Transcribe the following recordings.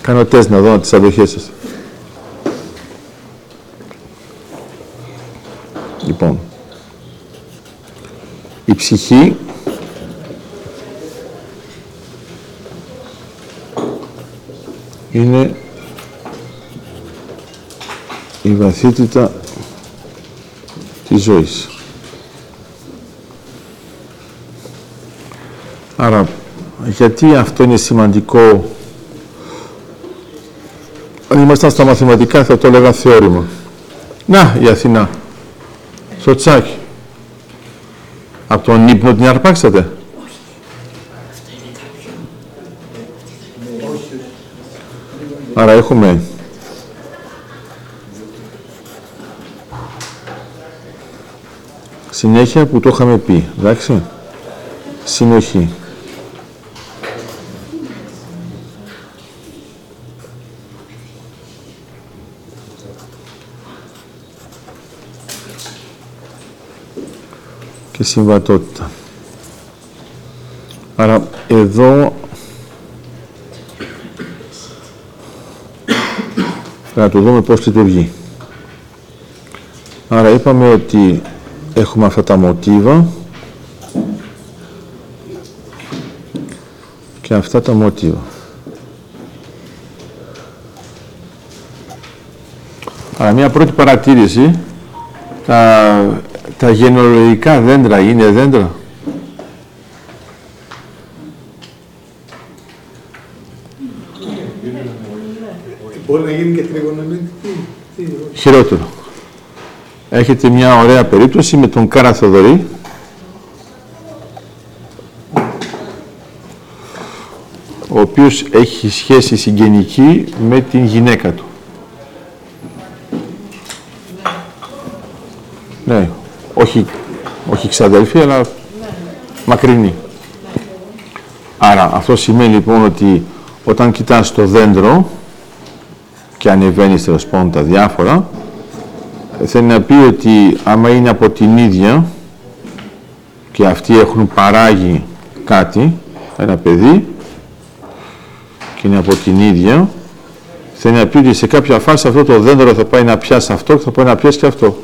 Κάνω τεστ να δω τις αδοχές σας. Λοιπόν, η ψυχή είναι η βαθύτητα της ζωής. Άρα, γιατί αυτό είναι σημαντικό αν ήμασταν στα μαθηματικά θα το έλεγα θεώρημα. Να, η Αθηνά. Στο τσάκι. Από τον ύπνο την αρπάξατε; Άρα έχουμε συνέχεια που το είχαμε πει, εντάξει, συνοχή. Συμβατότητα. Άρα εδώ θα το δούμε πώς λειτουργεί. Άρα είπαμε ότι έχουμε αυτά τα μοτίβα και αυτά τα μοτίβα. Άρα μια πρώτη παρατήρηση, τα, τα γενολογικά δέντρα είναι δέντρα. Μπορεί να γίνει και τριγωνομητική. Χειρότερο. Έχετε μια ωραία περίπτωση με τον Κάρα Θοδωρή. ο οποίος έχει σχέση συγγενική με την γυναίκα του. Ναι, όχι, όχι ξαδέλφη, αλλά μακρινή. Άρα αυτό σημαίνει λοιπόν ότι όταν κοιτάς το δέντρο και ανεβαίνεις τέλος πάντων τα διάφορα, θέλει να πει ότι άμα είναι από την ίδια και αυτοί έχουν παράγει κάτι, ένα παιδί, και είναι από την ίδια, θέλει να πει ότι σε κάποια φάση αυτό το δέντρο θα πάει να πιάσει αυτό και θα πάει να πιάσει και αυτό.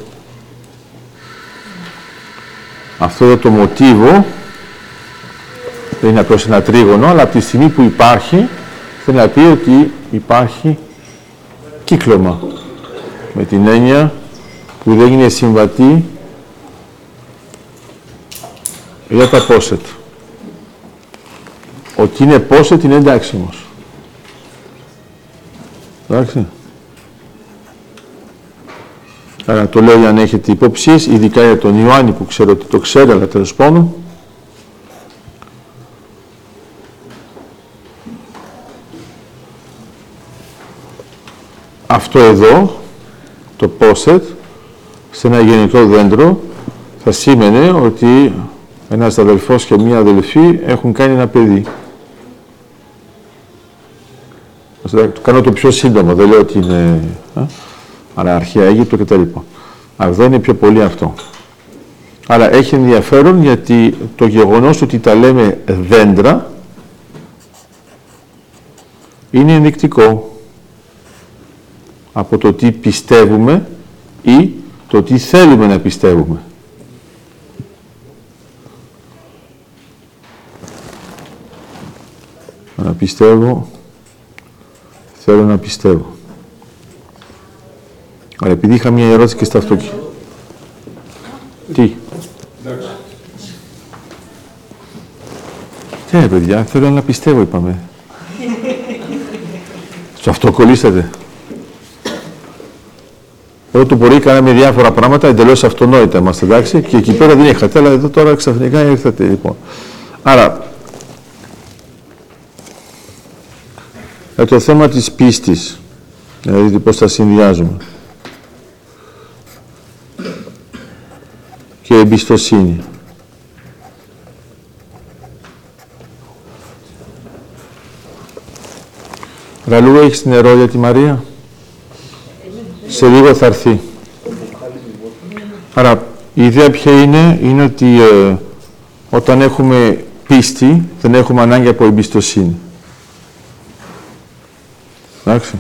Αυτό εδώ το μοτίβο δεν είναι απλώς ένα τρίγωνο, αλλά από τη στιγμή που υπάρχει θέλει να πει ότι υπάρχει κύκλωμα. Με την έννοια που δεν είναι συμβατή για τα πόσετ. Ότι είναι πόσετ είναι εντάξιμος. Εντάξει. Άρα το λέω για να έχετε υπόψεις, ειδικά για τον Ιωάννη που ξέρω ότι το ξέρει, αλλά τέλος πάντων. Αυτό εδώ, το πόσετ, σε ένα γενικό δέντρο, θα σήμαινε ότι ένας αδελφός και μία αδελφή έχουν κάνει ένα παιδί. Το κάνω το πιο σύντομο, δεν λέω ότι είναι... Άρα αρχαία Αίγυπτο κτλ. Αλλά εδώ είναι πιο πολύ αυτό. Αλλά έχει ενδιαφέρον γιατί το γεγονός ότι τα λέμε δέντρα είναι ενδεικτικό από το τι πιστεύουμε ή το τι θέλουμε να πιστεύουμε. Να πιστεύω, θέλω να πιστεύω. Αλλά επειδή είχα μια ερώτηση και στα αυτοκίνητα. Τι; Τι παιδιά, θέλω να πιστεύω, είπαμε. Στο αυτό κολλήσατε. Εδώ το μπορεί κάναμε διάφορα πράγματα εντελώς αυτονόητα είμαστε, εντάξει, και εκεί πέρα δεν είχατε, αλλά εδώ τώρα ξαφνικά ήρθατε, λοιπόν. Άρα, για το θέμα της πίστης, δηλαδή πώς θα συνδυάζουμε. Και εμπιστοσύνη. Ραλού, έχεις νερό για τη Μαρία; Σε λίγο θα έρθει. Άρα, η ιδέα ποια είναι, είναι ότι ε, όταν έχουμε πίστη, δεν έχουμε ανάγκη από εμπιστοσύνη. Εντάξει.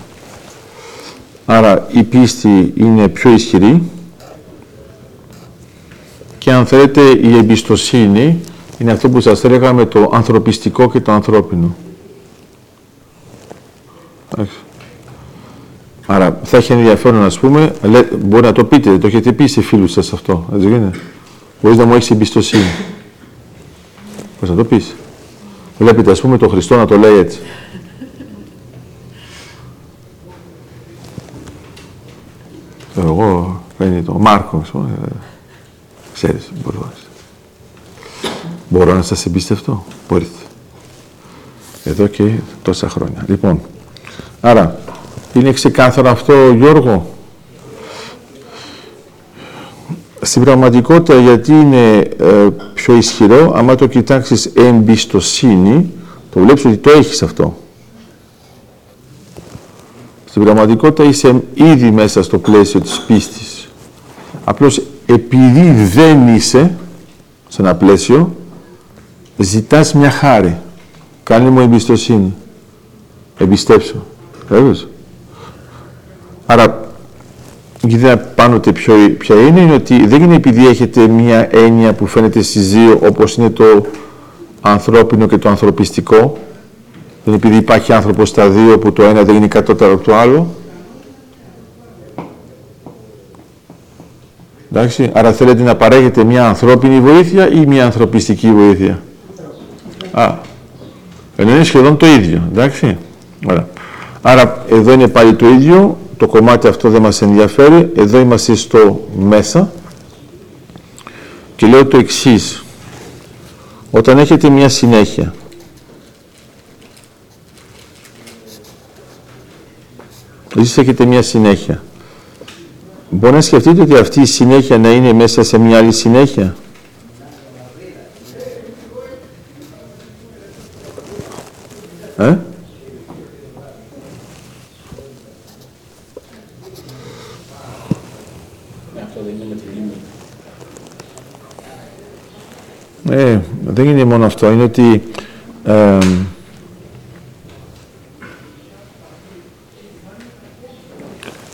Άρα η πίστη είναι πιο ισχυρή και αν θέλετε η εμπιστοσύνη είναι αυτό που σας έλεγα με το ανθρωπιστικό και το ανθρώπινο. Εντάξει. Άρα θα έχει ενδιαφέρον να πούμε, μπορεί να το πείτε, το έχετε πει σε φίλους σας αυτό, έτσι είναι; Μπορείς να μου έχεις εμπιστοσύνη. Πώς να το πεις. Βλέπετε ας πούμε το Χριστό να το λέει έτσι. Εγώ, είναι το Μάρκος, ας πούμε, ξέρεις, μπορώ, μπορώ να σας εμπιστευτώ, μπορείτε. Εδώ και τόσα χρόνια. Λοιπόν, άρα, είναι ξεκάθαρο αυτό, Γιώργο; Στην πραγματικότητα, γιατί είναι ε, πιο ισχυρό, άμα το κοιτάξεις εμπιστοσύνη, το βλέπεις ότι το έχεις αυτό. Στην πραγματικότητα είσαι ήδη μέσα στο πλαίσιο της πίστης. Απλώς επειδή δεν είσαι σε ένα πλαίσιο, ζητάς μια χάρη. Κάνε μου εμπιστοσύνη. Εμπιστέψω. Βέβαιος. Άρα, η ιδέα πάνω ποιο, ποια είναι, είναι ότι δεν είναι επειδή έχετε μια έννοια που φαίνεται στις δύο, όπως είναι το ανθρώπινο και το ανθρωπιστικό, δεν είναι επειδή υπάρχει άνθρωπος στα δύο που το ένα δεν είναι κατώτερο από το άλλο. Εντάξει, άρα θέλετε να παρέχετε μια ανθρώπινη βοήθεια ή μια ανθρωπιστική βοήθεια; Α, ενώ είναι σχεδόν το ίδιο, εντάξει. Άρα, άρα εδώ είναι πάλι το ίδιο, το κομμάτι αυτό δεν μας ενδιαφέρει, εδώ είμαστε στο μέσα και λέω το εξής. Όταν έχετε μια συνέχεια, εσείς έχετε μια συνέχεια, μπορεί να σκεφτείτε ότι αυτή η συνέχεια να είναι μέσα σε μια άλλη συνέχεια; Ε; Ε, δεν είναι μόνο αυτό, είναι ότι ε,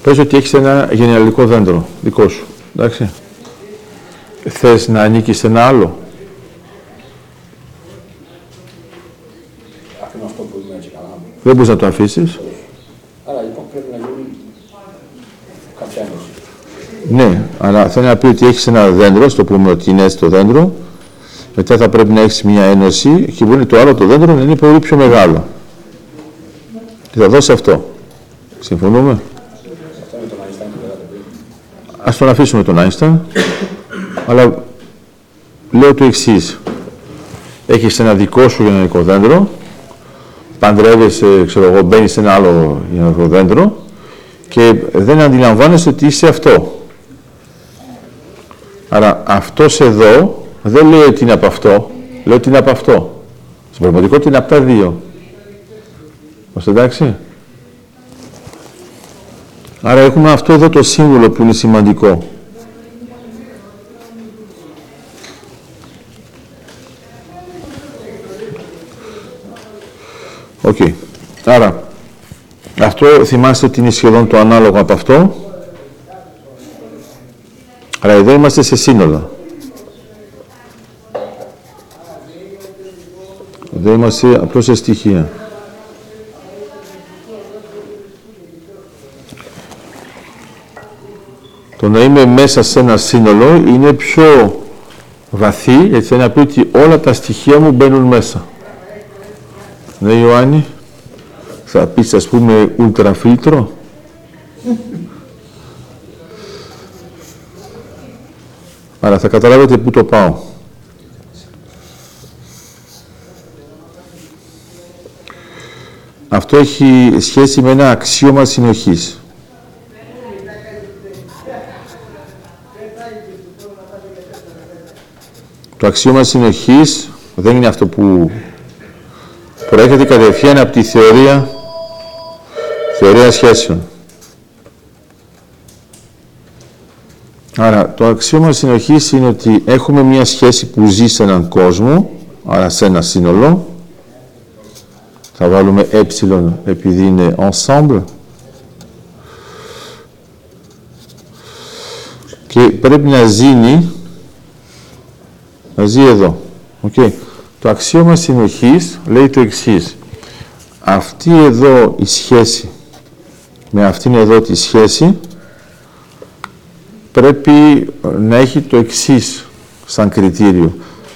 πες ότι έχεις ένα γενεαλικό δέντρο δικό σου, εντάξει. Θες να ανήκεις σε ένα άλλο; αυτό που είναι έτσι καλά. Δεν μπορείς να το αφήσεις; Άρα λοιπόν πρέπει να γίνει κάποια Ναι, αλλά θέλω να πει ότι έχεις ένα δέντρο, στο πούμε ότι είναι έτσι το δέντρο, μετά θα πρέπει να έχεις μια ένωση και μπορεί το άλλο το δέντρο να είναι πολύ πιο μεγάλο. Και θα δώσει αυτό. Συμφωνούμε; Ας τον αφήσουμε τον Άινσταν, αλλά λέω το εξής. Έχεις ένα δικό σου γενικό δέντρο, παντρεύεσαι, ξέρω εγώ, μπαίνεις σε ένα άλλο γενικό δέντρο και δεν αντιλαμβάνεσαι ότι είσαι αυτό. Άρα αυτός εδώ δεν λέει ότι είναι από αυτό, λέει ότι είναι από αυτό. Στην πραγματικότητα είναι από τα δύο. Είμαστε εντάξει; Άρα έχουμε αυτό εδώ το σύμβολο που είναι σημαντικό. OK. Okay. Άρα, αυτό θυμάστε ότι είναι σχεδόν το ανάλογο από αυτό. Άρα εδώ είμαστε σε σύνολα. Δεν είμαστε απλώς σε στοιχεία. Να είμαι μέσα σε ένα σύνολο είναι πιο βαθύ, έτσι να πει ότι όλα τα στοιχεία μου μπαίνουν μέσα. Ναι, Ιωάννη, θα πεις ας πούμε ουλτραφίλτρο; Άρα θα καταλάβετε πού το πάω. Αυτό έχει σχέση με ένα αξίωμα συνοχής. Αξίωμα συνοχής δεν είναι αυτό που προέρχεται κατευθείαν από τη θεωρία, θεωρία σχέσεων. Άρα, το αξίωμα συνοχής είναι ότι έχουμε μια σχέση που ζει σε έναν κόσμο, άρα σε ένα σύνολο, Θα βάλουμε ε επειδή είναι ensemble. Και πρέπει να ζήνει, να ζει εδώ. Okay. Το αξίωμα συνοχής λέει το εξής. Αυτή εδώ η σχέση με αυτήν εδώ τη σχέση πρέπει να έχει το εξής σαν κριτήριο.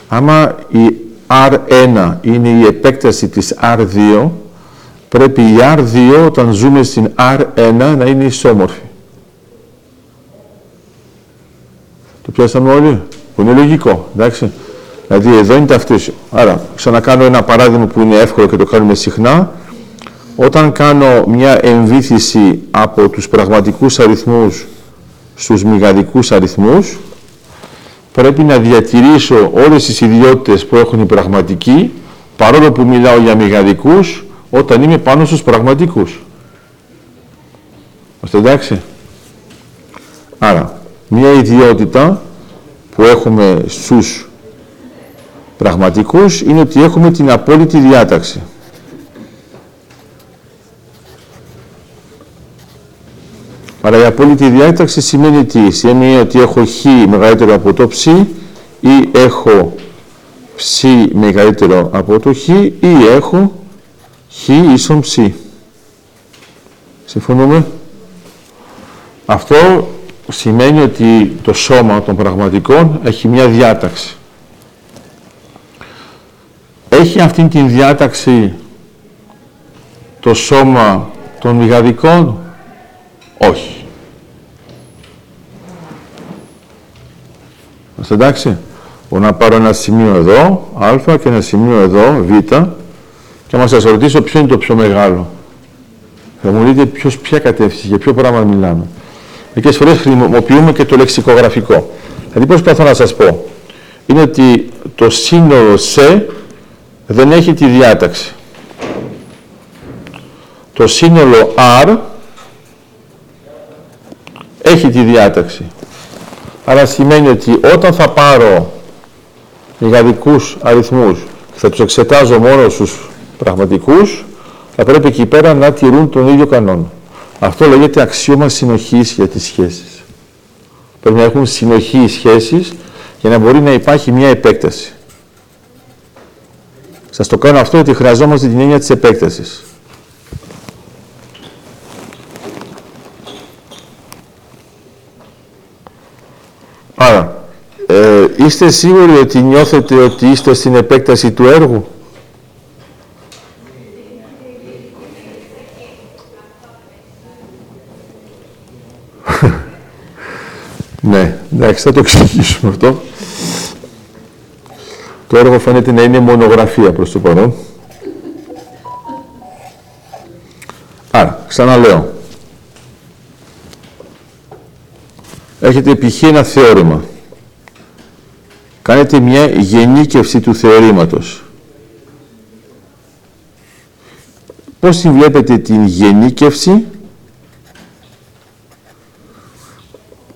Άμα η R1 είναι η επέκταση της R2, πρέπει η R2 όταν ζούμε στην R1 να είναι ισόμορφη. Το πιάσαμε όλοι, που είναι λογικό, εντάξει. Δηλαδή εδώ είναι ταυτίσιο. Άρα, ξανακάνω ένα παράδειγμα που είναι εύκολο και το κάνουμε συχνά. Όταν κάνω μια εμβήθηση από τους πραγματικούς αριθμούς στους μηγαδικούς αριθμούς, πρέπει να διατηρήσω όλες τις ιδιότητες που έχουν οι πραγματικοί, παρόλο που μιλάω για μηγαδικούς, όταν είμαι πάνω στους πραγματικούς. Είμαστε εντάξει. Άρα, μια ιδιότητα που έχουμε στους πραγματικούς είναι ότι έχουμε την απόλυτη διάταξη. Άρα η απόλυτη διάταξη σημαίνει τι, σημαίνει ότι έχω χ μεγαλύτερο από το ψ ή έχω ψ μεγαλύτερο από το χ ή έχω χ ίσον ψ. Συμφωνούμε; Αυτό σημαίνει ότι το σώμα των πραγματικών έχει μια διάταξη. Έχει αυτήν την διάταξη το σώμα των μηγαδικών; Όχι. Είμαστε εντάξει; Μπορώ να πάρω ένα σημείο εδώ, α, και ένα σημείο εδώ, β, και να σας ρωτήσω ποιο είναι το πιο μεγάλο. Θα μου δείτε ποιος, ποια κατεύθυνση, για ποιο πράγμα μιλάμε. Μερικές φορές χρησιμοποιούμε και το λεξικογραφικό. Δηλαδή πώς προσπαθώ να σας πω; Είναι ότι το σύνολο σε δεν έχει τη διάταξη. Το σύνολο R έχει τη διάταξη. Άρα σημαίνει ότι όταν θα πάρω μηγαδικούς αριθμούς και θα τους εξετάζω μόνο στους πραγματικούς, θα πρέπει εκεί πέρα να τηρούν τον ίδιο κανόνα. Αυτό λέγεται αξίωμα συνοχής για τις σχέσεις. Πρέπει να έχουν συνοχή οι σχέσεις για να μπορεί να υπάρχει μια επέκταση. Σας το κάνω αυτό γιατί χρειαζόμαστε την έννοια της επέκτασης. Άρα, ε, είστε σίγουροι ότι νιώθετε ότι είστε στην επέκταση του έργου; ναι, εντάξει, θα το εξηγήσουμε αυτό. Το έργο φαίνεται να είναι μονογραφία προς το παρόν. Άρα, ξαναλέω. Έχετε π.χ. ένα θεώρημα. Κάνετε μια γενίκευση του θεωρήματος. Πώς τη βλέπετε την γενίκευση;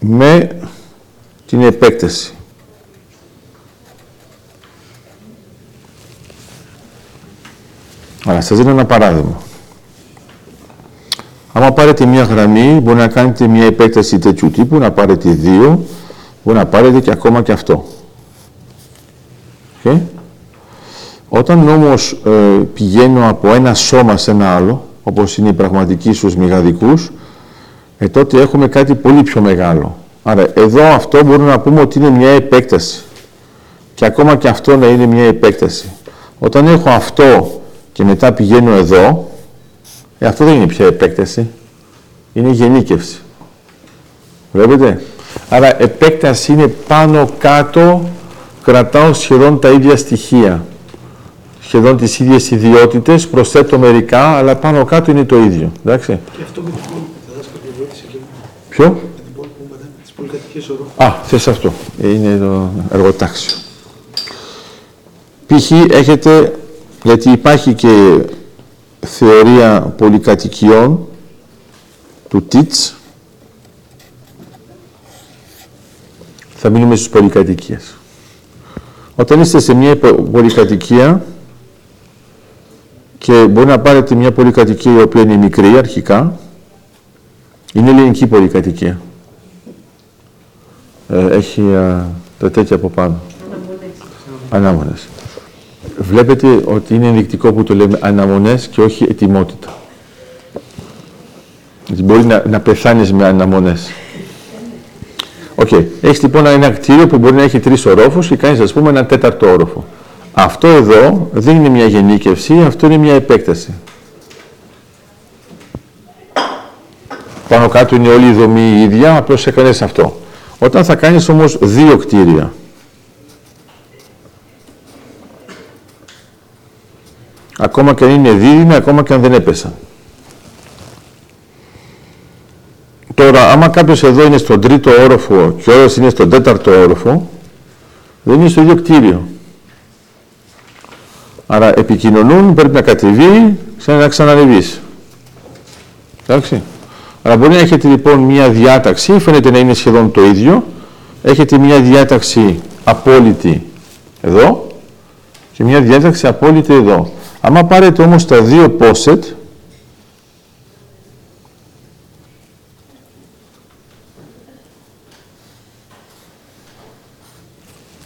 Με την επέκταση. Αλλά σας δίνω ένα παράδειγμα. Άμα πάρετε μια γραμμή, μπορεί να κάνετε μια επέκταση τέτοιου τύπου, να πάρετε δύο, μπορεί να πάρετε και ακόμα και αυτό. Okay. Όταν όμως ε, πηγαίνω από ένα σώμα σε ένα άλλο, όπως είναι η πραγματική στους μηγαδικούς, ε, τότε έχουμε κάτι πολύ πιο μεγάλο. Άρα εδώ αυτό μπορούμε να πούμε ότι είναι μια επέκταση. Και ακόμα και αυτό να είναι μια επέκταση. Όταν έχω αυτό και μετά πηγαίνω εδώ, ε, αυτό δεν είναι πια επέκταση, είναι γενίκευση. Βλέπετε; Άρα επέκταση είναι πάνω κάτω, κρατάω σχεδόν τα ίδια στοιχεία. Σχεδόν τις ίδιες ιδιότητες, προσθέτω μερικά, αλλά πάνω κάτω είναι το ίδιο. Εντάξει. Και αυτό με την δάσκαλο βοήθησε και Ποιο; Με την πόλη που είπατε, τις πολυκατοικίες ορό. Α, θες αυτό. Είναι το εργοτάξιο. Π.χ. έχετε γιατί υπάρχει και θεωρία πολυκατοικιών του Τίτς. Θα μείνουμε στις πολυκατοικίες. Όταν είστε σε μια πολυκατοικία και και μπορεί να πάρετε μια πολυκατοικία η οποία είναι μικρή αρχικά. Είναι ελληνική πολυκατοικία. Ε, έχει α, τα τέτοια από πάνω. Αναμονές. Βλέπετε ότι είναι ενδεικτικό που το λέμε αναμονές και όχι ετοιμότητα. Γιατί μπορεί να, να πεθάνεις με αναμονές. OK. Okay. Έχεις λοιπόν ένα κτίριο που μπορεί να έχει τρεις ορόφους και κάνεις ας πούμε ένα τέταρτο όροφο. Αυτό εδώ δεν είναι μια γενίκευση, αυτό είναι μια επέκταση. Πάνω κάτω είναι όλη η δομή η ίδια, απλώς έκανες αυτό. Όταν θα κάνεις όμως δύο κτίρια, ακόμα και αν είναι δίδυμα, ακόμα και αν δεν έπεσαν. Τώρα, άμα κάποιος εδώ είναι στον τρίτο όροφο και ο είναι στον τέταρτο όροφο, δεν είναι στο ίδιο κτίριο. Άρα επικοινωνούν, πρέπει να κατεβεί, ξανά να ξανανεβείς. Εντάξει. Άρα μπορεί να έχετε λοιπόν μία διάταξη, φαίνεται να είναι σχεδόν το ίδιο. Έχετε μία διάταξη απόλυτη εδώ και μία διάταξη απόλυτη εδώ. Άμα πάρετε όμως τα δύο poset,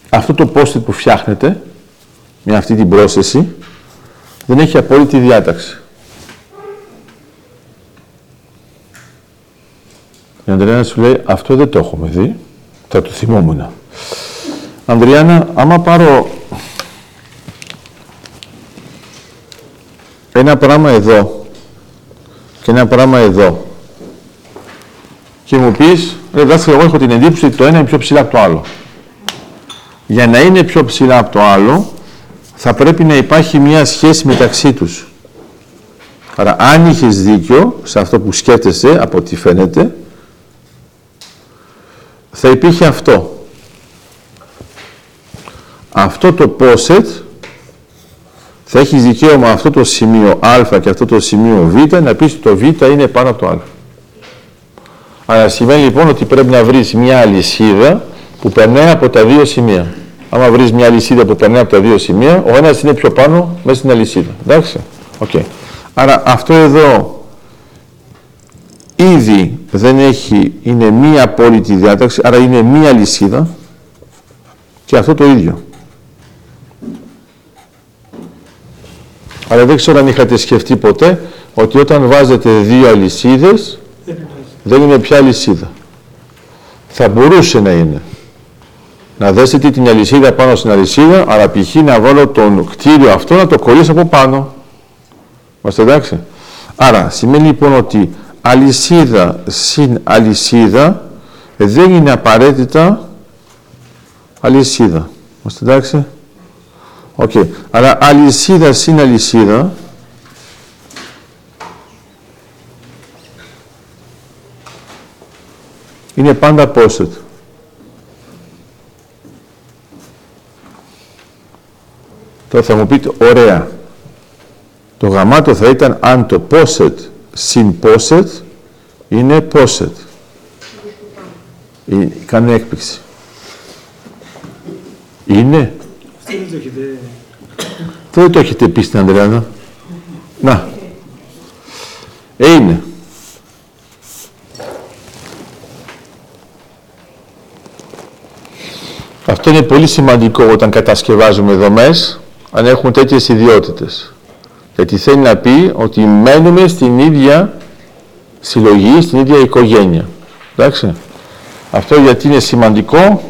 αυτό το post που φτιάχνετε, με αυτή την πρόσθεση, δεν έχει απόλυτη διάταξη. Η Ανδριάννα σου λέει, αυτό δεν το έχουμε δει, θα το θυμόμουν. Ανδριάννα, άμα πάρω ένα πράγμα εδώ και ένα πράγμα εδώ και μου πεις, ρε δάσκαλε, εγώ έχω την εντύπωση ότι το ένα είναι πιο ψηλά από το άλλο. Για να είναι πιο ψηλά από το άλλο, θα πρέπει να υπάρχει μια σχέση μεταξύ τους. Άρα, αν είχες δίκιο σε αυτό που σκέφτεσαι, από ό,τι φαίνεται, θα υπήρχε αυτό. Αυτό το poset θα έχει δικαίωμα αυτό το σημείο α και αυτό το σημείο β να πεις ότι το β είναι πάνω από το α. Άρα σημαίνει λοιπόν ότι πρέπει να βρεις μια αλυσίδα που περνάει από τα δύο σημεία. Άμα βρεις μια αλυσίδα που περνάει από τα δύο σημεία, ο ένας είναι πιο πάνω μέσα στην αλυσίδα. Εντάξει; Okay. Άρα αυτό εδώ ήδη δεν έχει, είναι μία απόλυτη διάταξη, άρα είναι μία αλυσίδα και αυτό το ίδιο. Αλλά δεν ξέρω αν είχατε σκεφτεί ποτέ ότι όταν βάζετε δύο αλυσίδες δεν είναι πια αλυσίδα. Θα μπορούσε να είναι. Να δέσετε την αλυσίδα πάνω στην αλυσίδα, αλλά π.χ. να βάλω τον κτίριο αυτό να το κολλήσω από πάνω. Είμαστε εντάξει. Άρα σημαίνει λοιπόν ότι αλυσίδα συν αλυσίδα δεν είναι απαραίτητα αλυσίδα. Είμαστε εντάξει; OK. Okay. Άρα αλυσίδα συν αλυσίδα είναι πάντα poset. Τώρα θα μου πείτε, ωραία. Το γαμάτο θα ήταν αν το poset συν poset είναι poset. Κάνει έκπληξη. Είναι. Αυτό δεν το έχετε... δεν το έχετε πει στην Ανδριάννα. Να. Ε, είναι. Αυτό είναι πολύ σημαντικό όταν κατασκευάζουμε δομές, αν έχουν τέτοιες ιδιότητες. Γιατί θέλει να πει ότι μένουμε στην ίδια συλλογή, στην ίδια οικογένεια. Εντάξει. Αυτό γιατί είναι σημαντικό,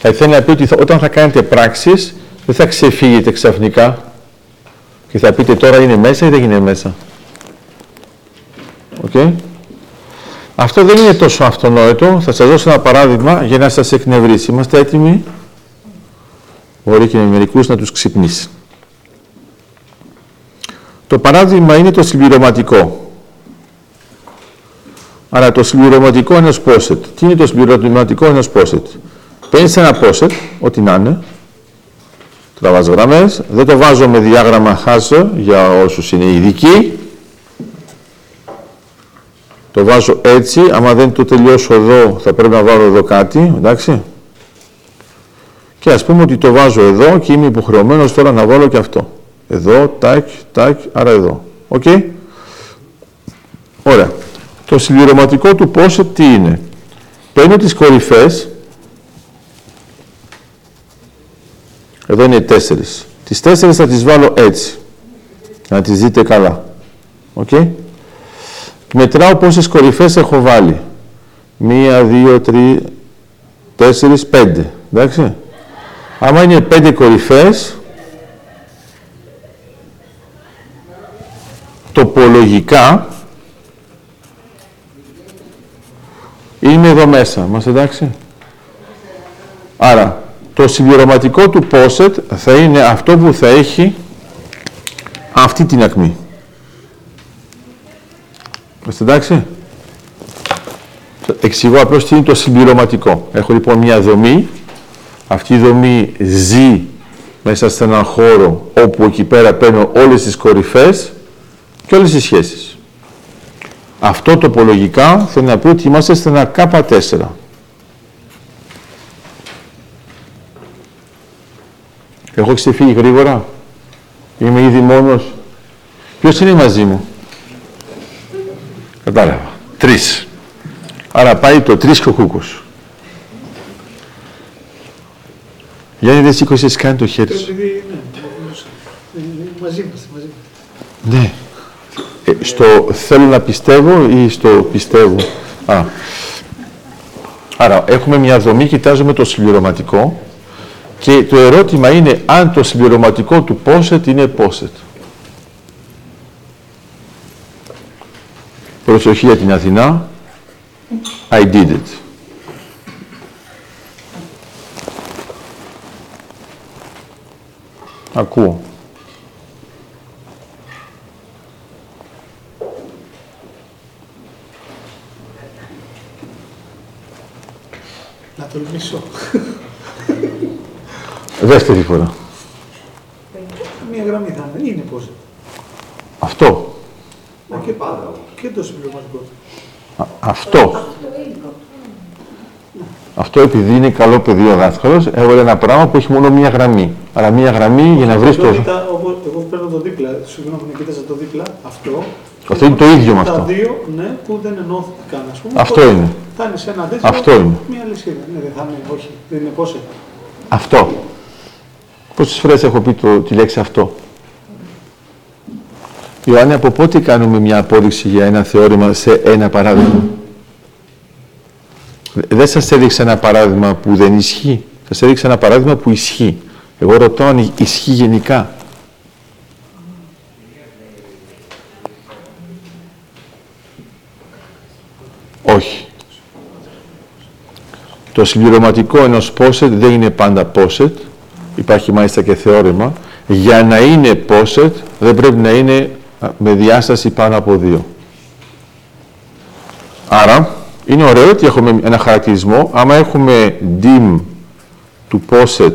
γιατί θέλει να πει ότι όταν θα κάνετε πράξεις, δεν θα ξεφύγετε ξαφνικά και θα πείτε τώρα είναι μέσα ή δεν είναι μέσα. Okay. Αυτό δεν είναι τόσο αυτονόητο. Θα σας δώσω ένα παράδειγμα για να σας εκνευρίσει. Είμαστε έτοιμοι; Μπορεί και με μερικούς να τους ξυπνήσει. Το παράδειγμα είναι το συμπληρωματικό. Άρα το συμπληρωματικό ενός poset. Τι είναι το συμπληρωματικό ενός poset. Παίρνεις ένα poset, ό,τι να είναι, τραβάς γραμμές, δεν το βάζω με διάγραμμα χάσο για όσους είναι ειδικοί, το βάζω έτσι, άμα δεν το τελειώσω εδώ θα πρέπει να βάλω εδώ κάτι, εντάξει. Και ας πούμε ότι το βάζω εδώ και είμαι υποχρεωμένος τώρα να βάλω και αυτό. Εδώ, τάκ, τάκ, άρα εδώ. Οκ; Ωραία. Το συμπληρωματικό του poset τι είναι. Παίρνω τις κορυφές, εδώ είναι οι τέσσερις. Τις τέσσερις θα τις βάλω έτσι, να τις δείτε καλά. Οκ; Μετράω πόσες κορυφές έχω βάλει. Μία, δύο, τρία, τέσσερις, πέντε. Εντάξει. Άμα είναι πέντε κορυφές, τοπολογικά είναι εδώ μέσα. Μας εντάξει. Άρα, το συμπληρωματικό του POSET θα είναι αυτό που θα έχει αυτή την ακμή. Είμαστε εντάξει. Εξηγώ απλώς τι είναι το συμπληρωματικό. Έχω λοιπόν μια δομή. Αυτή η δομή ζει μέσα σε έναν χώρο όπου εκεί πέρα παίρνω όλες τις κορυφές και όλες τις σχέσεις. Αυτό τοπολογικά θέλει να πει ότι είμαστε σε ένα K4. Έχω ξεφύγει γρήγορα; Είμαι ήδη μόνος; Ποιος είναι μαζί μου; Κατάλαβα. Τρεις. Άρα πάει το τρεις και ο κούκος. Γιάννη δεν σήκωσες καν το χέρι σου. Επειδή, ναι, ε, μαζί είμαστε, μαζί είμαστε. Ναι. Ε, στο θέλω να πιστεύω ή στο πιστεύω; Α. Άρα έχουμε μια δομή, κοιτάζουμε το συμπληρωματικό και το ερώτημα είναι αν το συμπληρωματικό του πόσετ είναι πόσετ. Προσοχή για την Αθηνά. I did it. Ακούω. Τολμήσω. Δεύτερη φορά. Μία γραμμή θα είναι. Είναι πώς. Αυτό. Μα και πάντα. Και το συμπληρωματικό. Α- αυτό. Αυτό επειδή είναι καλό παιδί ο δάσκαλος, έβαλε ένα πράγμα που έχει μόνο μία γραμμή. Άρα μία γραμμή για να βρεις Εγώ το. κοίτα, όπως- Εγώ παίρνω το δίπλα. Συγγνώμη, κοίταζα το δίπλα. Αυτό. Αυτό είναι το ίδιο με Τα αυτό. δύο, ναι, που δεν ενώθηκαν, ας πούμε. Αυτό οπότε είναι. Θα είναι σε ένα τέτοιο. Αυτό είναι. Μία λυσίδα. Ναι, δεν θα είναι, όχι. Δεν είναι πόσο. Αυτό. Πόσες φορές έχω πει το, τη λέξη αυτό; Ιωάννη, από πότε κάνουμε μια απόδειξη για ένα θεώρημα σε ένα παράδειγμα; Δεν σας έδειξα ένα παράδειγμα που δεν ισχύει. Σας έδειξα ένα παράδειγμα που ισχύει. Εγώ ρωτώ αν ισχύει γενικά. Όχι. Το συμπληρωματικό ενός POSET δεν είναι πάντα POSET. Υπάρχει μάλιστα και θεώρημα. Για να είναι POSET δεν πρέπει να είναι α, με διάσταση πάνω από 2. Άρα, είναι ωραίο ότι έχουμε ένα χαρακτηρισμό. Άμα έχουμε dim του POSET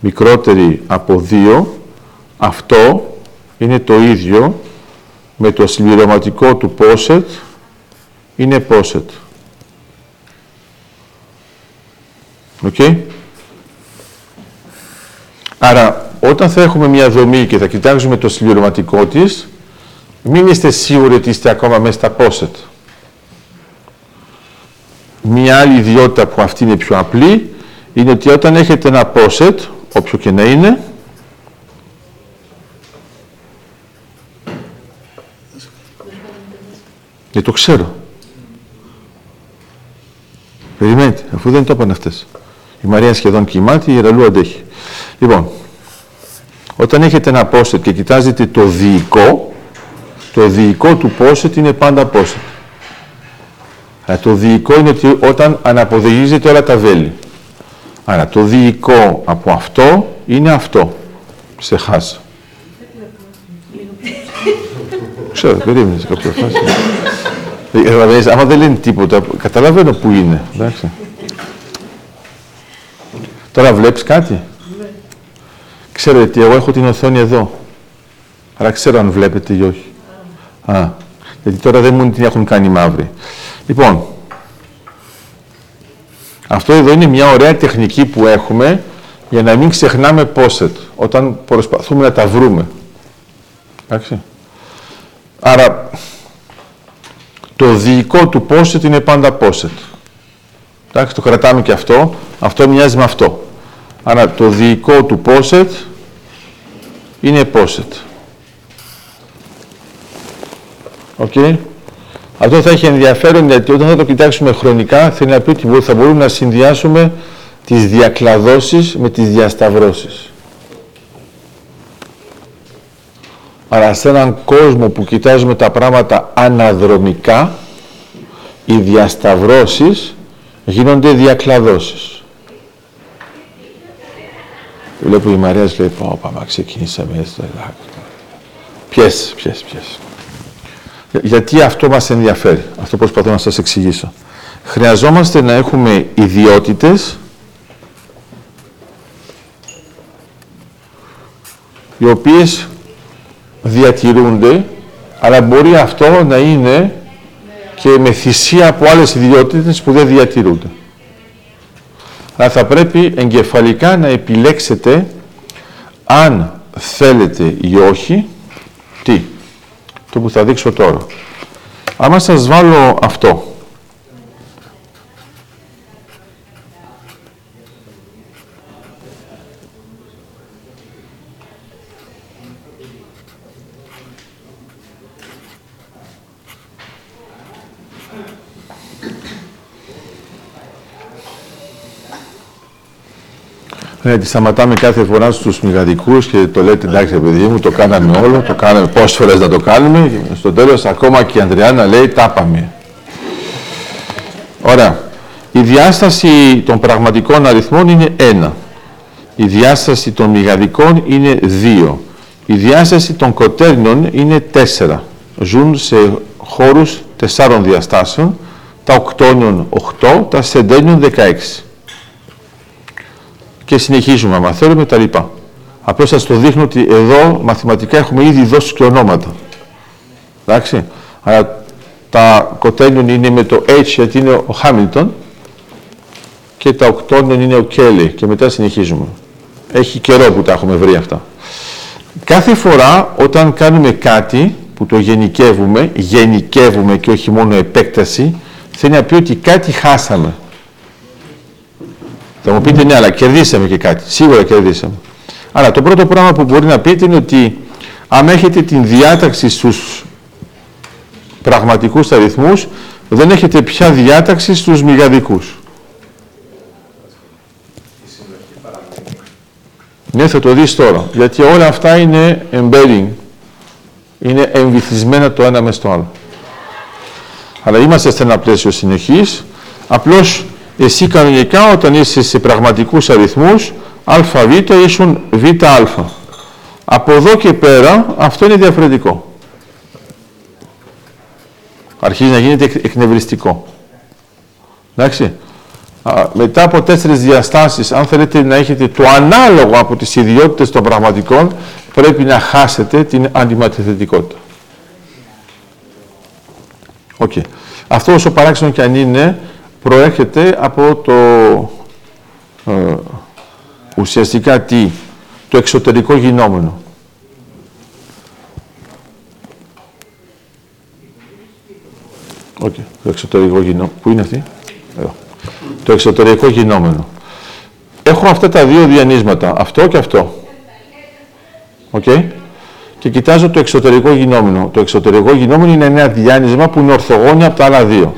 μικρότερη από 2, αυτό είναι το ίδιο με το συμπληρωματικό του POSET είναι POSET. OK. Άρα, όταν θα έχουμε μια δομή και θα κοιτάξουμε το συμπληρωματικό της, μην είστε σίγουροι ότι είστε ακόμα μέσα στα POSET. Μια άλλη ιδιότητα που αυτή είναι πιο απλή, είναι ότι όταν έχετε ένα POSET, όποιο και να είναι, δεν το ξέρω. Περιμένετε, αφού δεν το είπαν αυτές. Η Μαρία σχεδόν κοιμάται, η Ιεραλού αντέχει. Λοιπόν, όταν έχετε ένα πόσετ και κοιτάζετε το διοικό, το διοικό του πόσετ είναι πάντα πόσετ. Αλλά το διοικό είναι ότι όταν αναποδηγίζετε όλα τα βέλη. Άρα το διοικό από αυτό είναι αυτό. Σε χάσα. Ξέρω, περίμενε σε κάποια φάση. Ε, Καταλαβαίνεις, άμα δεν λένε τίποτα, καταλαβαίνω που είναι. Εντάξει. Τώρα βλέπεις κάτι; Ξέρετε ότι εγώ έχω την οθόνη εδώ. Άρα ξέρω αν βλέπετε ή όχι. Α, γιατί τώρα δεν μου την έχουν κάνει μαύρη. Λοιπόν, αυτό εδώ είναι μια ωραία τεχνική που έχουμε για να μην ξεχνάμε πόσετ όταν προσπαθούμε να τα βρούμε. Εντάξει. Άρα, το δυϊκό του poset είναι πάντα poset. Εντάξει, το κρατάμε και αυτό. Αυτό μοιάζει με αυτό. Άρα, το δυϊκό του poset είναι poset. OK. Αυτό θα έχει ενδιαφέρον γιατί όταν θα το κοιτάξουμε χρονικά θέλει να πει ότι θα μπορούμε να συνδυάσουμε τις διακλαδώσεις με τις διασταυρώσεις. Αλλά σε έναν κόσμο που κοιτάζουμε τα πράγματα αναδρομικά, οι διασταυρώσεις γίνονται διακλαδώσεις. Βλέπω η Μαρία λέει, πω, πάμε, ξεκινήσαμε έτσι. Ποιες, ποιες, ποιες. Γιατί αυτό μας ενδιαφέρει. Αυτό προσπαθώ να σας εξηγήσω. Χρειαζόμαστε να έχουμε ιδιότητες οι οποίες διατηρούνται, αλλά μπορεί αυτό να είναι και με θυσία από άλλες ιδιότητες που δεν διατηρούνται. Αλλά θα πρέπει εγκεφαλικά να επιλέξετε αν θέλετε ή όχι, τι, το που θα δείξω τώρα. Άμα σας βάλω αυτό, Ναι, τη σταματάμε κάθε φορά στους μηγαδικούς και το λέτε εντάξει παιδί μου, το κάναμε όλο, το κάναμε πόσες φορές να το κάνουμε και στο τέλος ακόμα και η Ανδριάννα λέει τα πάμε. Ωραία. Η διάσταση των πραγματικών αριθμών είναι 1. Η διάσταση των μηγαδικών είναι 2. Η διάσταση των κοτέρνων είναι 4. Ζουν σε χώρους τεσσάρων διαστάσεων, τα οκτώνιων 8, τα σεντένιων 16 και συνεχίζουμε άμα θέλουμε τα λοιπά. Απλώς σας το δείχνω ότι εδώ μαθηματικά έχουμε ήδη δώσει και ονόματα. Εντάξει. Αλλά τα κοτένιον είναι με το H γιατί είναι ο Χάμιλτον και τα οκτώνιον είναι ο Κέλλη και μετά συνεχίζουμε. Έχει καιρό που τα έχουμε βρει αυτά. Κάθε φορά όταν κάνουμε κάτι που το γενικεύουμε, γενικεύουμε και όχι μόνο επέκταση, θέλει να πει ότι κάτι χάσαμε. Θα μου πείτε ναι, αλλά κερδίσαμε και κάτι. Σίγουρα κερδίσαμε. Αλλά το πρώτο πράγμα που μπορεί να πείτε είναι ότι αν έχετε την διάταξη στους πραγματικούς αριθμούς, δεν έχετε πια διάταξη στους μηγαδικούς. Ναι, θα το δεις τώρα. Γιατί όλα αυτά είναι embedding. Είναι εμβυθισμένα το ένα μες στο άλλο. Αλλά είμαστε σε ένα πλαίσιο συνεχής. Απλώς εσύ κανονικά όταν είσαι σε πραγματικούς αριθμούς αβ ίσον βα. Από εδώ και πέρα αυτό είναι διαφορετικό. Αρχίζει να γίνεται εκνευριστικό. Εντάξει. μετά από τέσσερις διαστάσεις, αν θέλετε να έχετε το ανάλογο από τις ιδιότητες των πραγματικών, πρέπει να χάσετε την αντιματιθετικότητα. Okay. Αυτό όσο παράξενο και αν είναι, προέρχεται από το ε, ουσιαστικά τι, το εξωτερικό γινόμενο. Okay. Το εξωτερικό γινόμενο. Πού είναι αυτή; Εδώ. Το εξωτερικό γινόμενο. Έχω αυτά τα δύο διανύσματα, αυτό και αυτό. OK. Okay. Και κοιτάζω το εξωτερικό γινόμενο. Το εξωτερικό γινόμενο είναι ένα διάνυσμα που είναι ορθογόνια από τα άλλα δύο.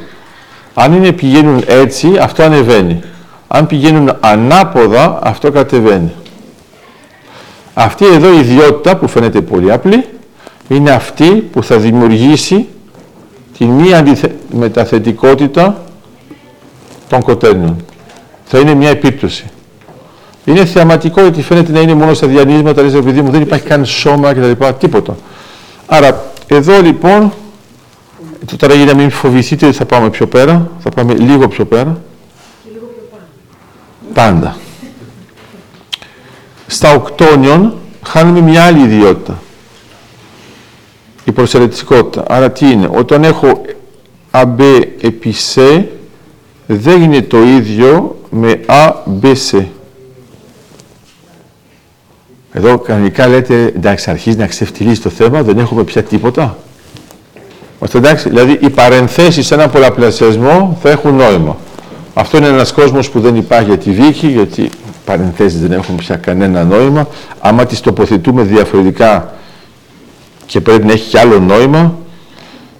Αν είναι πηγαίνουν έτσι, αυτό ανεβαίνει. Αν πηγαίνουν ανάποδα, αυτό κατεβαίνει. Αυτή εδώ η ιδιότητα που φαίνεται πολύ απλή, είναι αυτή που θα δημιουργήσει τη μη μεταθετικότητα των κοτέρνων. Θα είναι μια επίπτωση. Είναι θεαματικό γιατί φαίνεται να είναι μόνο στα διανύσματα, λες επειδή μου δεν υπάρχει καν σώμα κτλ. Τίποτα. Άρα, εδώ λοιπόν Τώρα για να μην φοβηθείτε θα πάμε πιο πέρα, θα πάμε λίγο πιο πέρα. Λίγο πιο Πάντα. Στα οκτώνιον χάνουμε μια άλλη ιδιότητα. Η προσαιρετικότητα. Άρα τι είναι, όταν έχω AB επί C, δεν είναι το ίδιο με ABC. Εδώ κανονικά λέτε, εντάξει, αρχίζει να ξεφτυλίζει το θέμα, δεν έχουμε πια τίποτα. Ώστε, εντάξει, δηλαδή οι παρενθέσεις σε έναν πολλαπλασιασμό θα έχουν νόημα. Αυτό είναι ένας κόσμος που δεν υπάρχει για τη δίκη, γιατί οι παρενθέσεις δεν έχουν πια κανένα νόημα. Άμα τις τοποθετούμε διαφορετικά και πρέπει να έχει και άλλο νόημα.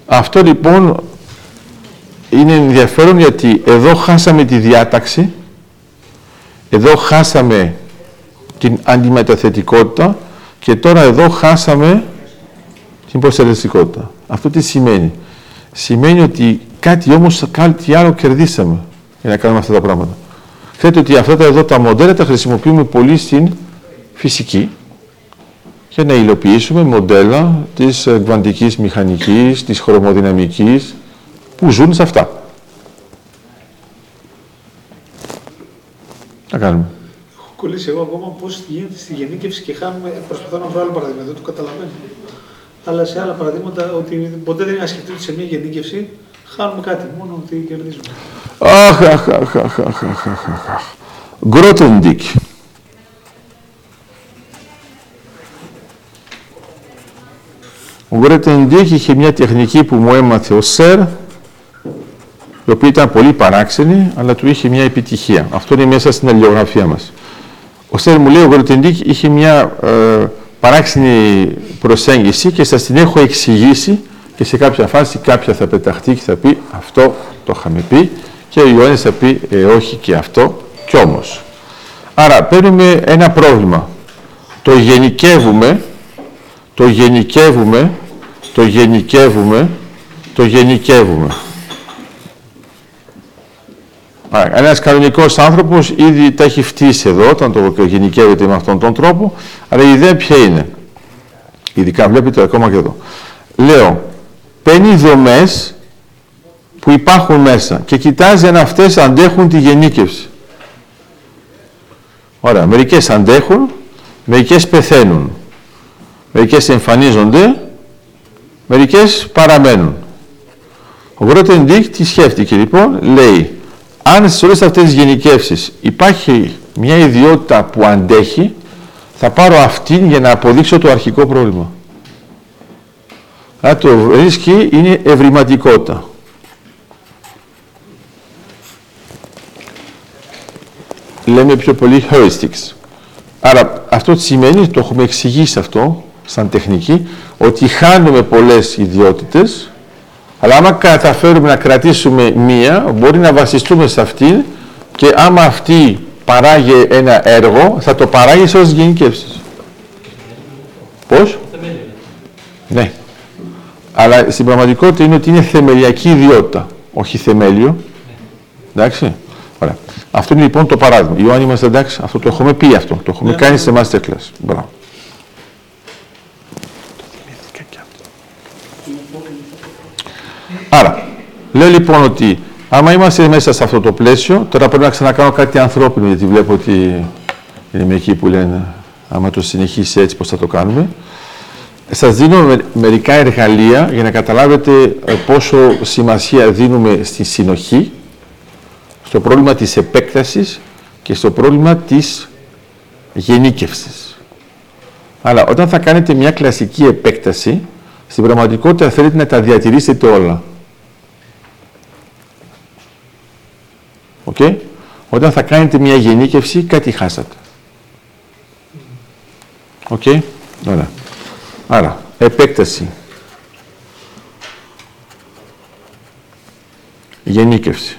Αυτό λοιπόν είναι ενδιαφέρον γιατί εδώ χάσαμε τη διάταξη, εδώ χάσαμε την αντιμεταθετικότητα και τώρα εδώ χάσαμε την προσελεστικότητα. Αυτό τι σημαίνει; Σημαίνει ότι κάτι όμως, κάτι άλλο κερδίσαμε για να κάνουμε αυτά τα πράγματα. Ξέρετε ότι αυτά τα εδώ τα μοντέλα τα χρησιμοποιούμε πολύ στην φυσική για να υλοποιήσουμε μοντέλα της κβαντικής μηχανικής, της χρωμοδυναμικής που ζουν σε αυτά. Να κάνουμε. Έχω κολλήσει εγώ ακόμα πώς γίνεται στη γενίκευση και χάνουμε. Προσπαθώ να βρω άλλο παράδειγμα, δεν το καταλαβαίνω. Αλλά σε άλλα παραδείγματα ότι ποτέ δεν είναι σκεφτεί ότι σε μια γενίκευση χάνουμε κάτι, μόνο ότι κερδίζουμε. Αχ, αχ, αχ, αχ, αχ, αχ, αχ, αχ. Γκρότεντικ. Ο Γκρότεντικ είχε μια τεχνική που μου έμαθε ο Σερ, η οποία ήταν πολύ παράξενη, αλλά του είχε μια επιτυχία. Αυτό είναι μέσα στην αλληλογραφία μας. Ο Σερ μου λέει, ο Γκρότεντικ είχε μια ε, παράξενη προσέγγιση και σας την έχω εξηγήσει και σε κάποια φάση κάποια θα πεταχτεί και θα πει αυτό το είχαμε πει και ο Ιωάννης θα πει ε, όχι και αυτό κι όμως. Άρα παίρνουμε ένα πρόβλημα. Το γενικεύουμε, το γενικεύουμε, το γενικεύουμε, το γενικεύουμε. Άρα, ένας κανονικός άνθρωπος ήδη τα έχει φτύσει εδώ όταν το γενικεύεται με αυτόν τον τρόπο, αλλά η ιδέα ποια είναι; Ειδικά βλέπετε ακόμα και εδώ. Λέω, παίρνει δομές που υπάρχουν μέσα και κοιτάζει αν αυτές αντέχουν τη γενίκευση. Ωραία, μερικές αντέχουν, μερικές πεθαίνουν, μερικές εμφανίζονται, μερικές παραμένουν. Ο Γκρότεντικ τι σκέφτηκε λοιπόν, λέει, αν σε όλες αυτές τις γενικεύσεις υπάρχει μια ιδιότητα που αντέχει, θα πάρω αυτήν για να αποδείξω το αρχικό πρόβλημα. Άρα το ρίσκι είναι ευρηματικότητα. λέμε πιο πολύ heuristics. Άρα αυτό σημαίνει, το έχουμε εξηγήσει αυτό σαν τεχνική, ότι χάνουμε πολλές ιδιότητες, αλλά άμα καταφέρουμε να κρατήσουμε μία, μπορεί να βασιστούμε σε αυτήν και άμα αυτή παράγει ένα έργο, θα το παράγει σε όλες τις γενικεύσεις. Πώς; Ναι. Αλλά στην πραγματικότητα είναι ότι είναι θεμελιακή ιδιότητα, όχι θεμέλιο. Εντάξει. Ωραία. Αυτό είναι λοιπόν το παράδειγμα. Ιωάννη, είμαστε εντάξει, αυτό το έχουμε πει αυτό. Το έχουμε ναι, κάνει ναι, σε ναι. masterclass. Μπράβο. Άρα, λέω λοιπόν ότι άμα είμαστε μέσα σε αυτό το πλαίσιο, τώρα πρέπει να ξανακάνω κάτι ανθρώπινο, γιατί βλέπω ότι είναι μερικοί που λένε άμα το συνεχίσει έτσι πώς θα το κάνουμε. Σας δίνω μερικά εργαλεία για να καταλάβετε ε, πόσο σημασία δίνουμε στη συνοχή στο πρόβλημα της επέκτασης και στο πρόβλημα της γενίκευσης. Αλλά όταν θα κάνετε μια κλασική επέκταση, στην πραγματικότητα θέλετε να τα διατηρήσετε όλα. Οκ. Όταν θα κάνετε μια γενίκευση, κάτι χάσατε. OK. Okay. Ωραία. Άρα, επέκταση. Γενίκευση.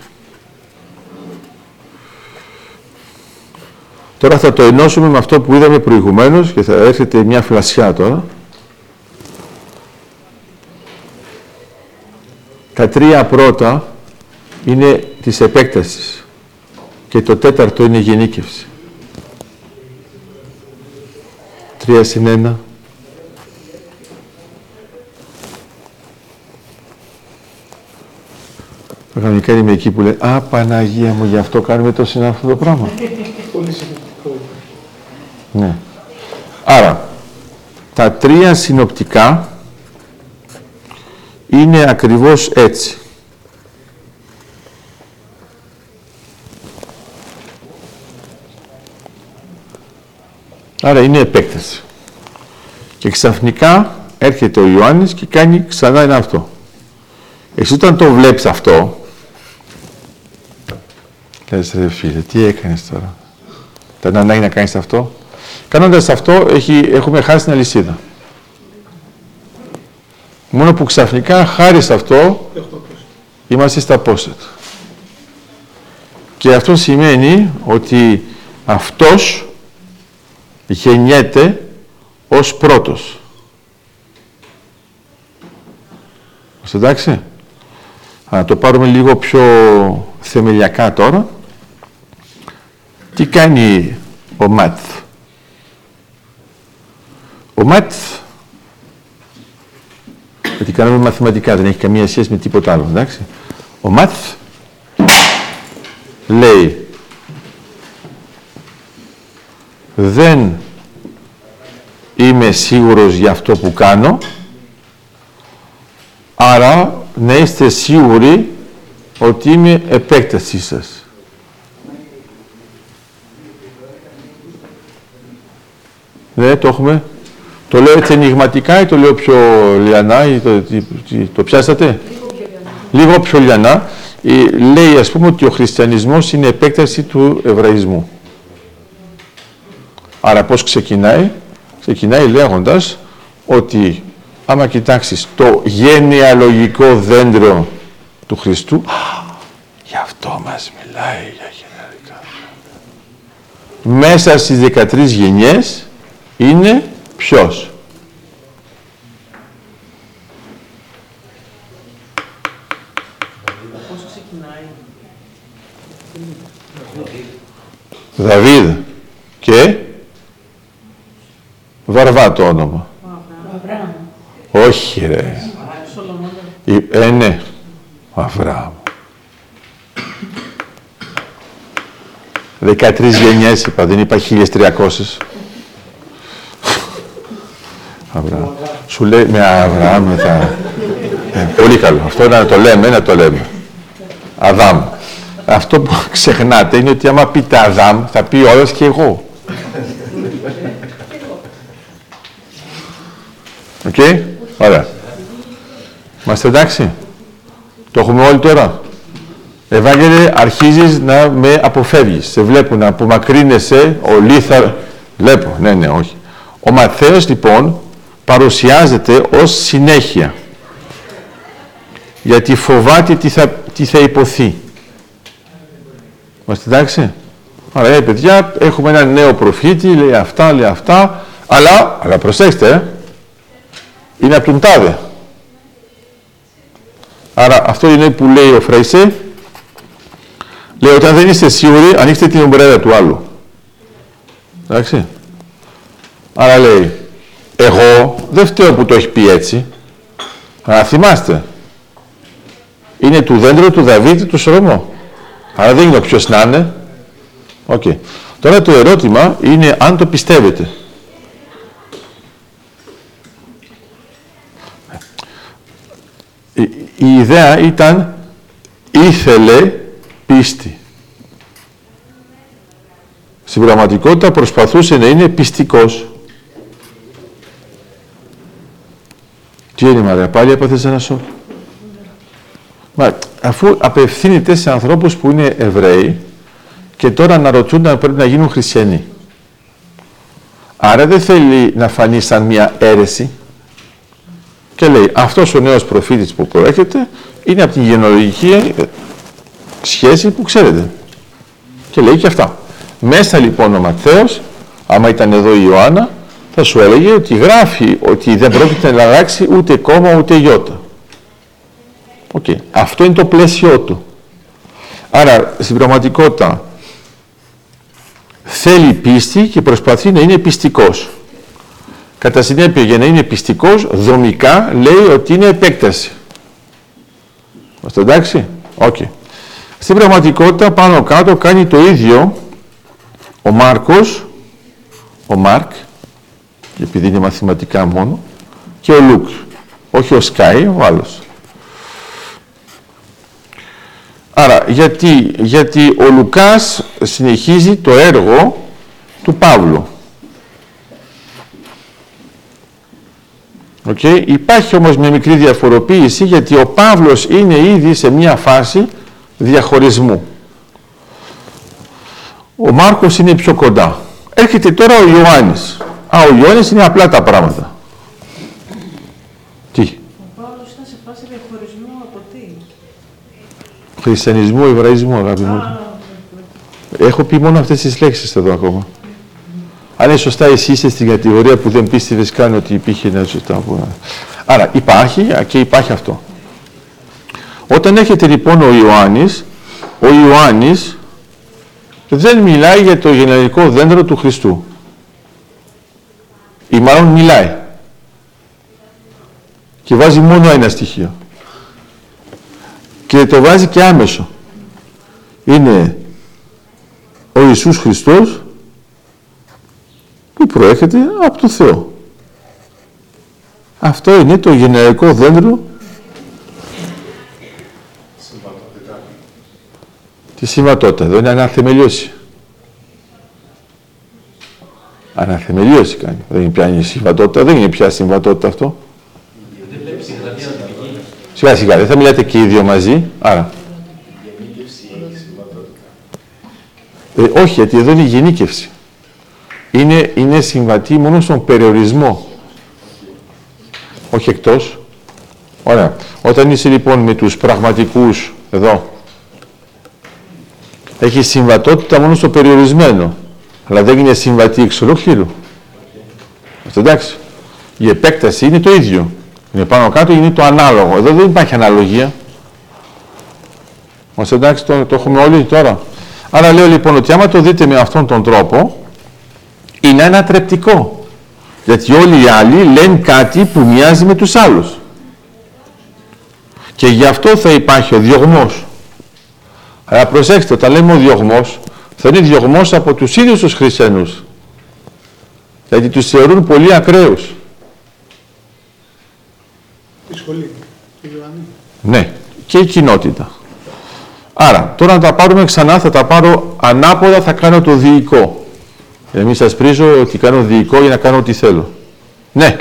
Τώρα θα το ενώσουμε με αυτό που είδαμε προηγουμένως και θα έρχεται μια φλασιά τώρα. Τα τρία πρώτα είναι της επέκτασης και το τέταρτο είναι η γενίκευση. Τρία συν ένα. Κανονικά είμαι εκεί που λέει «Α, Παναγία μου, γι' αυτό κάνουμε το αυτό το πράγμα». Πολύ ναι. Άρα, τα τρία συνοπτικά είναι ακριβώς έτσι. Άρα είναι επέκταση. Και ξαφνικά έρχεται ο Ιωάννης και κάνει ξανά ένα αυτό. Εσύ όταν το βλέπεις αυτό, λες ρε φίλε, τι έκανες τώρα; Ήταν ανάγκη να κάνεις αυτό; Κάνοντας αυτό, έχει, έχουμε χάσει την αλυσίδα. Μόνο που ξαφνικά, χάρη σε αυτό, είμαστε στα πόσα Και αυτό σημαίνει ότι αυτός γεννιέται ως πρώτος. Είστε εντάξει; Θα το πάρουμε λίγο πιο θεμελιακά τώρα. Τι κάνει ο Μάτθ; Ο Μάτθ, γιατί κάνουμε μαθηματικά, δεν έχει καμία σχέση με τίποτα άλλο, εντάξει. Ο Μάτθ λέει δεν είμαι σίγουρος για αυτό που κάνω, άρα να είστε σίγουροι ότι είμαι επέκτασή σας. Ναι, το έχουμε. Το λέω έτσι ενηγματικά ή το λέω πιο λιανά ή το, το, πιάσατε; Λίγο πιο λιανά. Λέει ας πούμε ότι ο χριστιανισμός είναι επέκταση του εβραϊσμού. Άρα πώς ξεκινάει; Ξεκινάει λέγοντας ότι άμα κοιτάξεις το γενεαλογικό δέντρο του Χριστού, γι' αυτό μας μιλάει για γενεαλογικά. Μέσα στις 13 γενιές είναι ποιος; Δαβίδ και Βαρβά το όνομα. Όχι ρε. Ε, ναι. Αβραάμ. 13 γενιές είπα, δεν είπα 1300. Αβραάμ. Σου λέει με Αβραάμ θα... Ε, πολύ καλό. Αυτό να το λέμε, να το λέμε. Αδάμ. Αυτό που ξεχνάτε είναι ότι άμα πείτε Αδάμ θα πει όλος και εγώ. OK, okay? ωραία. Είμαστε εντάξει; Το έχουμε όλοι τώρα; Ευάγγελε, αρχίζεις να με αποφεύγεις. Σε βλέπω να απομακρύνεσαι, ο Λίθαρ... Βλέπω, ναι, ναι, όχι. Ο Ματθαίος, λοιπόν, παρουσιάζεται ως συνέχεια. Γιατί φοβάται τι θα, τι θα υποθεί. Είμαστε εντάξει; Ωραία, παιδιά, έχουμε ένα νέο προφήτη, λέει αυτά, λέει αυτά, αλλά, αλλά προσέξτε, ε, είναι από τον τάδε. Άρα αυτό είναι που λέει ο Φρέισε. Λέει όταν δεν είστε σίγουροι, ανοίξτε την ομπρέλα του άλλου. Εντάξει. Άρα λέει, εγώ δεν φταίω που το έχει πει έτσι. Αλλά θυμάστε, είναι του δέντρου του Δαβίδ του Σολομό. Άρα δεν είναι ο ποιος να είναι. Okay. Τώρα το ερώτημα είναι αν το πιστεύετε. Η ιδέα ήταν ήθελε πίστη. Στην πραγματικότητα προσπαθούσε να είναι πιστικός. Τι είναι Μαρία, πάλι έπαθες ένα σοκ; Μα, αφού απευθύνεται σε ανθρώπους που είναι Εβραίοι και τώρα αναρωτούν αν πρέπει να γίνουν χριστιανοί. Άρα δεν θέλει να φανεί σαν μια αίρεση και λέει αυτός ο νέος προφήτης που προέρχεται είναι από την γενολογική σχέση που ξέρετε. Και λέει και αυτά. Μέσα λοιπόν ο Ματθαίος, άμα ήταν εδώ η Ιωάννα, θα σου έλεγε ότι γράφει ότι δεν πρόκειται να αλλάξει ούτε κόμμα ούτε γιώτα. Okay. Αυτό είναι το πλαίσιο του. Άρα στην πραγματικότητα θέλει πίστη και προσπαθεί να είναι πιστικός. Κατά συνέπεια, για να είναι πιστικός, δομικά λέει ότι είναι επέκταση. Είμαστε εντάξει; OK. Okay. Στην πραγματικότητα, πάνω κάτω, κάνει το ίδιο ο Μάρκος, ο Μάρκ, επειδή είναι μαθηματικά μόνο, και ο Luke. Όχι ο Sky, ο άλλος. Άρα, γιατί, γιατί ο Λουκάς συνεχίζει το έργο του Παύλου. Okay. Υπάρχει όμως μια μικρή διαφοροποίηση γιατί ο Παύλος είναι ήδη σε μια φάση διαχωρισμού. Ο Μάρκος είναι πιο κοντά. Έρχεται τώρα ο Ιωάννης. Α, ο Ιωάννης είναι απλά τα πράγματα. Τι; Ο Παύλος ήταν σε φάση διαχωρισμού από τι; Χριστιανισμό, Εβραϊσμό, αγάπη μου. Α, Έχω πει μόνο αυτές τις λέξεις εδώ ακόμα. Αν είναι σωστά εσύ είσαι στην κατηγορία που δεν πίστευες καν ότι υπήρχε ένα σωστά. που- Άρα υπάρχει και υπάρχει αυτό. Όταν έρχεται λοιπόν ο Ιωάννης, ο Ιωάννης δεν μιλάει για το γενεαλικό δέντρο του Χριστού. Ή μάλλον μιλάει. Και βάζει μόνο ένα στοιχείο. Και το βάζει και άμεσο. Είναι ο Ιησούς Χριστός που προέρχεται από το Θεό. Αυτό είναι το γενεαλικό δέντρο της συμβατότητας. Εδώ είναι αναθεμελιώσει. Αναθεμελιώσει κάνει. Δεν είναι πια η συμβατότητα, δεν είναι πια συμβατότητα αυτό. Σιγά σιγά, δεν θα μιλάτε και οι δύο μαζί, άρα. Ε, όχι, γιατί εδώ είναι η γενίκευση. Είναι, είναι συμβατή μόνο στον περιορισμό. Όχι εκτός. Ωραία. Όταν είσαι λοιπόν με τους πραγματικούς, εδώ, έχεις συμβατότητα μόνο στο περιορισμένο. Αλλά δεν είναι συμβατή εξ ολόκληρου. Αυτό εντάξει. Η επέκταση είναι το ίδιο. Είναι πάνω κάτω, είναι το ανάλογο. Εδώ δεν υπάρχει αναλογία. Μας εντάξει, το, το έχουμε όλοι τώρα. Άρα λέω λοιπόν ότι άμα το δείτε με αυτόν τον τρόπο, είναι ανατρεπτικό. Γιατί όλοι οι άλλοι λένε κάτι που μοιάζει με τους άλλους. Και γι' αυτό θα υπάρχει ο διωγμός. Αλλά προσέξτε, όταν λέμε ο διωγμός, θα είναι διωγμός από τους ίδιους τους χριστιανούς. Γιατί τους θεωρούν πολύ ακραίους. Η σχολή. Η Ιωάννη. Ναι, και η κοινότητα. Άρα, τώρα να τα πάρουμε ξανά, θα τα πάρω ανάποδα, θα κάνω το διοικό. Για να μην σας πρίζω ότι κάνω διοικό για να κάνω ό,τι θέλω. Ναι,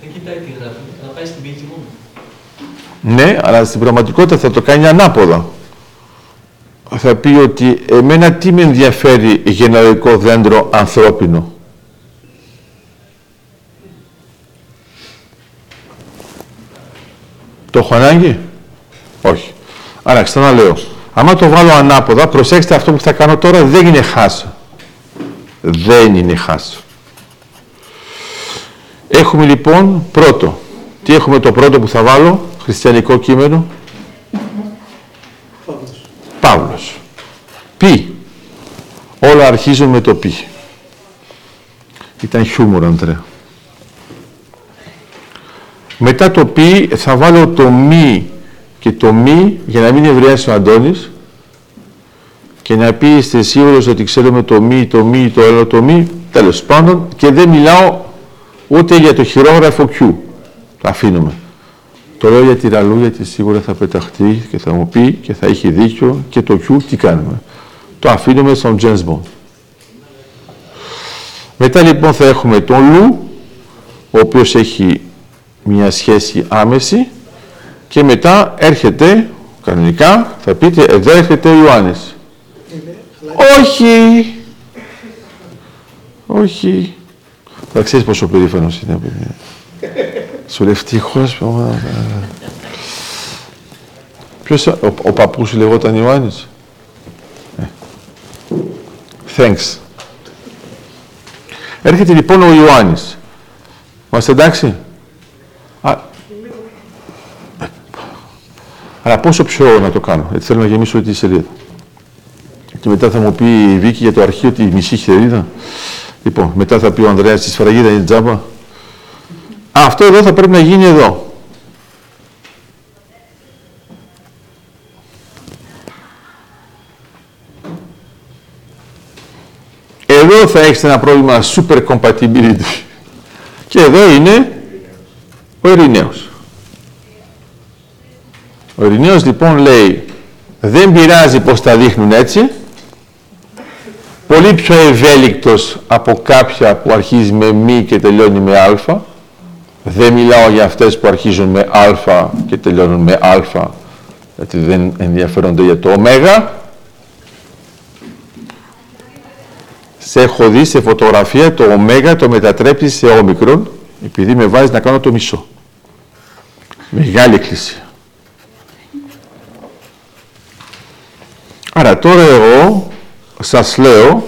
Δεν κοιτάει τη γραφή, να πάει στην πηγή μόνο. ναι, αλλά στην πραγματικότητα θα το κάνει ανάποδα. Θα πει ότι εμένα τι με ενδιαφέρει γενεαλικό δέντρο ανθρώπινο. Το έχω ανάγκη; Όχι. Άρα ξαναλέω, άμα το βάλω ανάποδα, προσέξτε αυτό που θα κάνω τώρα δεν είναι χάσο. Δεν είναι χάσο. Έχουμε λοιπόν πρώτο. Τι έχουμε το πρώτο που θα βάλω, χριστιανικό κείμενο, Παύλος. Παύλος. Πι. Όλα αρχίζουν με το πι. Ήταν χιούμορ, Αντρέα. Μετά το πι θα βάλω το μη και το μη για να μην ευρεάσει ο Αντώνης και να πει είστε σίγουρος ότι ξέρουμε το μη, το μη, το άλλο, το μη, τέλος πάντων και δεν μιλάω ούτε για το χειρόγραφο Q. Το αφήνουμε. Το λέω για τη Ραλού γιατί σίγουρα θα πεταχτεί και θα μου πει και θα έχει δίκιο και το Q τι κάνουμε. Το αφήνουμε στον James Bond. Μετά λοιπόν θα έχουμε τον Λου, ο οποίος έχει μια σχέση άμεση και μετά έρχεται, κανονικά, θα πείτε, εδώ έρχεται ο Ιωάννης. Είναι, αλλά Όχι! Όχι. Θα ξέρεις πόσο περήφανος είναι. παιδί. Σου λέει ευτυχώς. μαμά. Ποιος, ο, ο παππούς σου λεγόταν Ιωάννης; Ε. Thanks. Έρχεται λοιπόν ο Ιωάννης. Είμαστε εντάξει; Α, αλλά πόσο πιο να το κάνω. Έτσι θέλω να γεμίσω τη σελίδα. Και μετά θα μου πει η Βίκη για το αρχείο τη μισή χερίδα. Λοιπόν, μετά θα πει ο Ανδρέας στη σφραγίδα είναι τζάμπα. Α, αυτό εδώ θα πρέπει να γίνει εδώ. Εδώ θα έχεις ένα πρόβλημα super compatibility. Και εδώ είναι ο Ειρηναίος. Ο Ειρηναίος λοιπόν λέει δεν πειράζει πως τα δείχνουν έτσι πολύ πιο ευέλικτος από κάποια που αρχίζει με μη και τελειώνει με α Δεν μιλάω για αυτές που αρχίζουν με α και τελειώνουν με α, γιατί δεν ενδιαφέρονται για το ω. Σε έχω δει σε φωτογραφία το ω το μετατρέψει σε όμικρον, επειδή με βάζει να κάνω το μισό. Μεγάλη εκκλησία. Άρα τώρα εγώ σας λέω,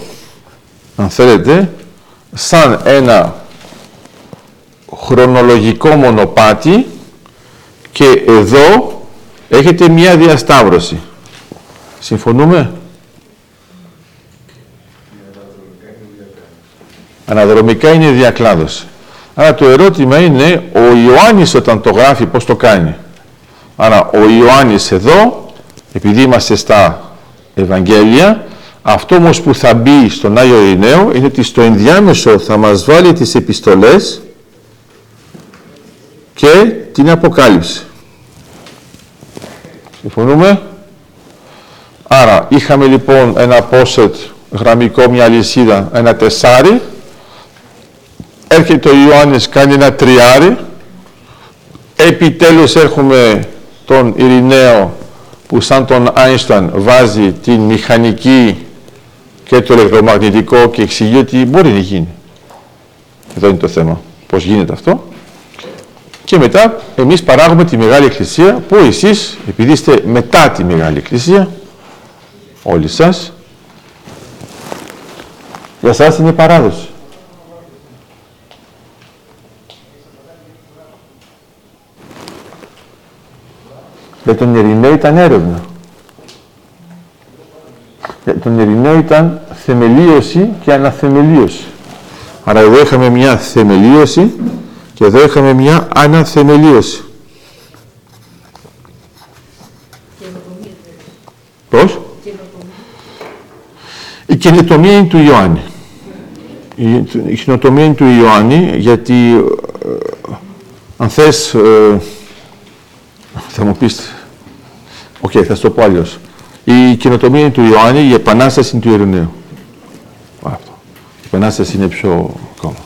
αν θέλετε, σαν ένα χρονολογικό μονοπάτι και εδώ έχετε μία διασταύρωση. Συμφωνούμε; Αναδρομικά είναι διακλάδωση. Άρα το ερώτημα είναι, ο Ιωάννης όταν το γράφει πώς το κάνει; Άρα ο Ιωάννης εδώ, επειδή είμαστε στα Ευαγγέλια, αυτό όμως που θα μπει στον Άγιο Ειρηναίο είναι ότι στο ενδιάμεσο θα μας βάλει τις επιστολές και την Αποκάλυψη. Συμφωνούμε; Άρα είχαμε λοιπόν ένα πόσετ γραμμικό, μια λυσίδα, ένα τεσάρι. Έρχεται ο Ιωάννης, κάνει ένα τριάρι. Επιτέλους έχουμε τον Ειρηναίο που σαν τον Άινσταν βάζει την μηχανική και το ηλεκτρομαγνητικό και εξηγεί ότι μπορεί να γίνει. Εδώ είναι το θέμα. Πώς γίνεται αυτό. Και μετά εμείς παράγουμε τη Μεγάλη Εκκλησία που εσείς, επειδή είστε μετά τη Μεγάλη Εκκλησία, όλοι σας, για σας είναι παράδοση. Για τον Ειρηναίο ήταν έρευνα. Για τον Ειρηναίο ήταν θεμελίωση και αναθεμελίωση. Άρα εδώ είχαμε μια θεμελίωση και εδώ είχαμε μια αναθεμελίωση. Πώς; Η καινοτομία είναι του Ιωάννη. Η καινοτομία είναι του Ιωάννη γιατί ε, αν θες ε, θα μου πεις OK, okay, θα σου το πω αλλιώς. Η καινοτομία είναι του Ιωάννη, η επανάσταση είναι του Ειρηναίου. Αυτό. Η επανάσταση είναι πιο ακόμα.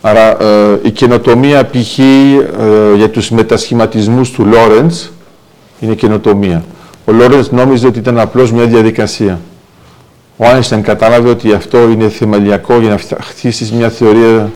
Άρα ε, η καινοτομία π.χ. Ε, για τους μετασχηματισμούς του Λόρεντς είναι καινοτομία. Ο Λόρεντς νόμιζε ότι ήταν απλώς μια διαδικασία. Ο Άινσταν κατάλαβε ότι αυτό είναι θεμελιακό για να χτίσει μια θεωρία